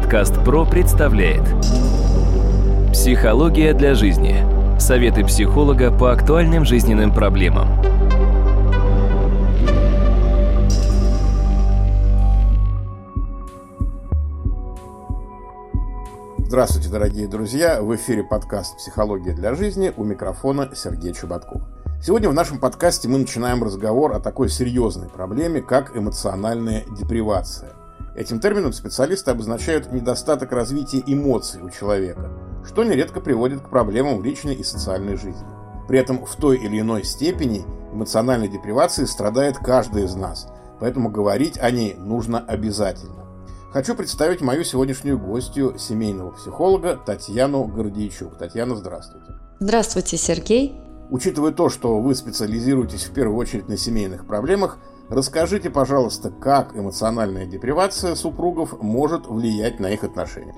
Подкаст ПРО представляет Психология для жизни. Советы психолога по актуальным жизненным проблемам. Здравствуйте, дорогие друзья! В эфире подкаст «Психология для жизни» у микрофона Сергей Чубатков. Сегодня в нашем подкасте мы начинаем разговор о такой серьезной проблеме, как эмоциональная депривация. Этим термином специалисты обозначают недостаток развития эмоций у человека, что нередко приводит к проблемам в личной и социальной жизни. При этом в той или иной степени эмоциональной депривации страдает каждый из нас, поэтому говорить о ней нужно обязательно. Хочу представить мою сегодняшнюю гостью, семейного психолога Татьяну Гордейчук. Татьяна, здравствуйте. Здравствуйте, Сергей. Учитывая то, что вы специализируетесь в первую очередь на семейных проблемах, Расскажите, пожалуйста, как эмоциональная депривация супругов может влиять на их отношения?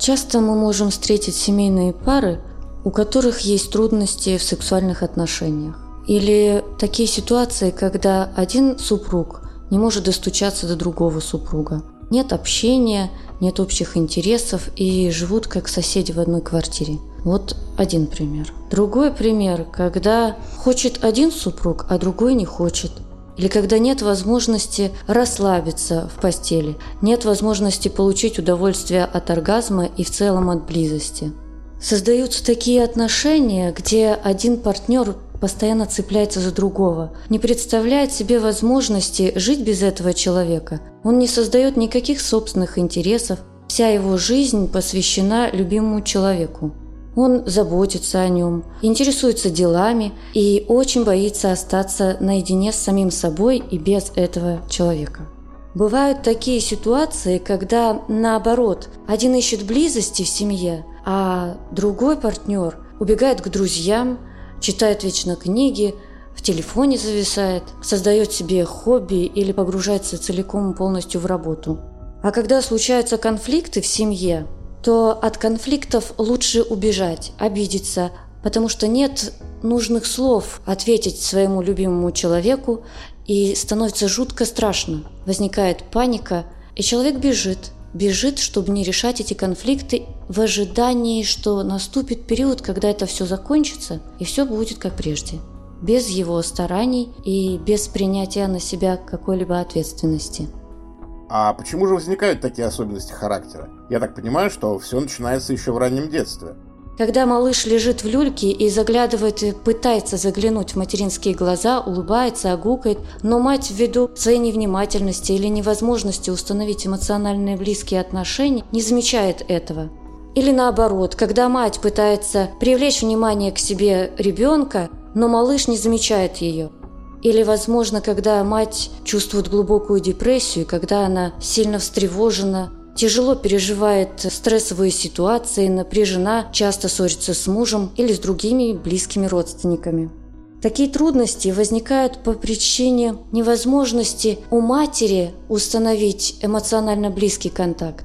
Часто мы можем встретить семейные пары, у которых есть трудности в сексуальных отношениях. Или такие ситуации, когда один супруг не может достучаться до другого супруга. Нет общения, нет общих интересов и живут как соседи в одной квартире. Вот один пример. Другой пример, когда хочет один супруг, а другой не хочет – или когда нет возможности расслабиться в постели, нет возможности получить удовольствие от оргазма и в целом от близости. Создаются такие отношения, где один партнер постоянно цепляется за другого, не представляет себе возможности жить без этого человека. Он не создает никаких собственных интересов, вся его жизнь посвящена любимому человеку. Он заботится о нем, интересуется делами и очень боится остаться наедине с самим собой и без этого человека. Бывают такие ситуации, когда наоборот, один ищет близости в семье, а другой партнер убегает к друзьям, читает вечно книги, в телефоне зависает, создает себе хобби или погружается целиком полностью в работу. А когда случаются конфликты в семье, то от конфликтов лучше убежать, обидеться, потому что нет нужных слов ответить своему любимому человеку, и становится жутко страшно. Возникает паника, и человек бежит. Бежит, чтобы не решать эти конфликты в ожидании, что наступит период, когда это все закончится, и все будет как прежде. Без его стараний и без принятия на себя какой-либо ответственности. А почему же возникают такие особенности характера? Я так понимаю, что все начинается еще в раннем детстве. Когда малыш лежит в люльке и заглядывает и пытается заглянуть в материнские глаза, улыбается, огукает, но мать ввиду своей невнимательности или невозможности установить эмоциональные близкие отношения не замечает этого. Или наоборот, когда мать пытается привлечь внимание к себе ребенка, но малыш не замечает ее. Или, возможно, когда мать чувствует глубокую депрессию, когда она сильно встревожена, тяжело переживает стрессовые ситуации, напряжена, часто ссорится с мужем или с другими близкими родственниками. Такие трудности возникают по причине невозможности у матери установить эмоционально близкий контакт,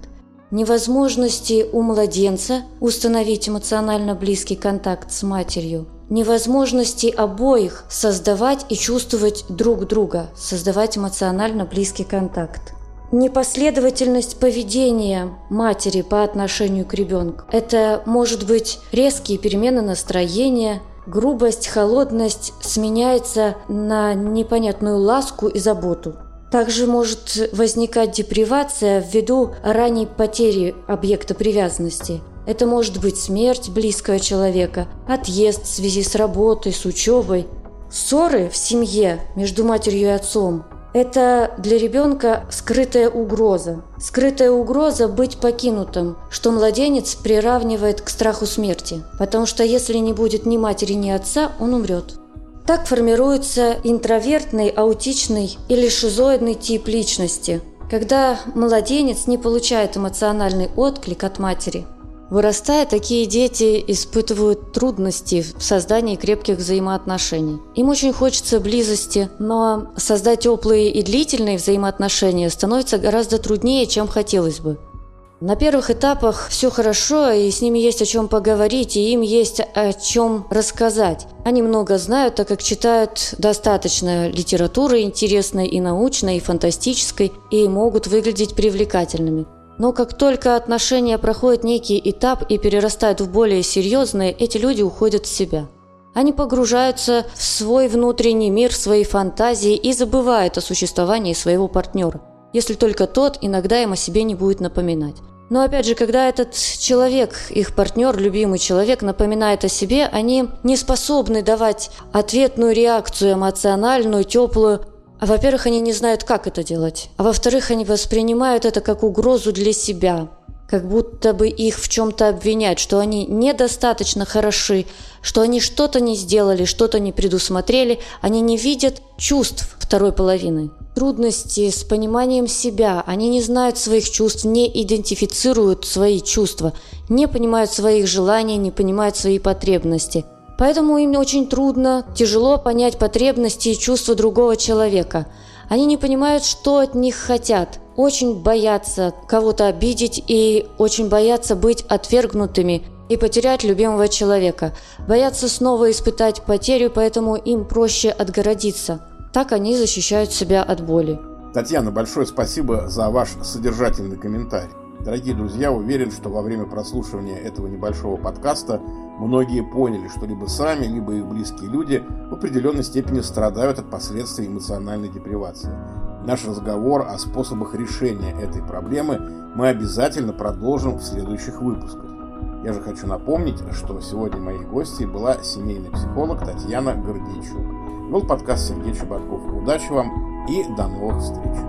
невозможности у младенца установить эмоционально близкий контакт с матерью – невозможности обоих создавать и чувствовать друг друга, создавать эмоционально близкий контакт. Непоследовательность поведения матери по отношению к ребенку. Это может быть резкие перемены настроения, грубость, холодность сменяется на непонятную ласку и заботу. Также может возникать депривация ввиду ранней потери объекта привязанности. Это может быть смерть близкого человека, отъезд в связи с работой, с учебой. Ссоры в семье между матерью и отцом – это для ребенка скрытая угроза. Скрытая угроза быть покинутым, что младенец приравнивает к страху смерти. Потому что если не будет ни матери, ни отца, он умрет. Так формируется интровертный, аутичный или шизоидный тип личности, когда младенец не получает эмоциональный отклик от матери – Вырастая, такие дети испытывают трудности в создании крепких взаимоотношений. Им очень хочется близости, но создать теплые и длительные взаимоотношения становится гораздо труднее, чем хотелось бы. На первых этапах все хорошо, и с ними есть о чем поговорить, и им есть о чем рассказать. Они много знают, так как читают достаточно литературы интересной и научной, и фантастической, и могут выглядеть привлекательными. Но как только отношения проходят некий этап и перерастают в более серьезные, эти люди уходят в себя. Они погружаются в свой внутренний мир, в свои фантазии и забывают о существовании своего партнера, если только тот иногда им о себе не будет напоминать. Но опять же, когда этот человек, их партнер, любимый человек, напоминает о себе, они не способны давать ответную реакцию эмоциональную, теплую. А во-первых, они не знают, как это делать. А во-вторых, они воспринимают это как угрозу для себя. Как будто бы их в чем-то обвинять, что они недостаточно хороши, что они что-то не сделали, что-то не предусмотрели. Они не видят чувств второй половины трудности с пониманием себя, они не знают своих чувств, не идентифицируют свои чувства, не понимают своих желаний, не понимают свои потребности. Поэтому им очень трудно, тяжело понять потребности и чувства другого человека. Они не понимают, что от них хотят, очень боятся кого-то обидеть и очень боятся быть отвергнутыми и потерять любимого человека. Боятся снова испытать потерю, поэтому им проще отгородиться – так они защищают себя от боли. Татьяна, большое спасибо за ваш содержательный комментарий. Дорогие друзья, уверен, что во время прослушивания этого небольшого подкаста многие поняли, что либо сами, либо их близкие люди в определенной степени страдают от последствий эмоциональной депривации. Наш разговор о способах решения этой проблемы мы обязательно продолжим в следующих выпусках. Я же хочу напомнить, что сегодня моей гостьей была семейный психолог Татьяна Гордейчук. Был подкаст Сергей Чеботков. Удачи вам и до новых встреч.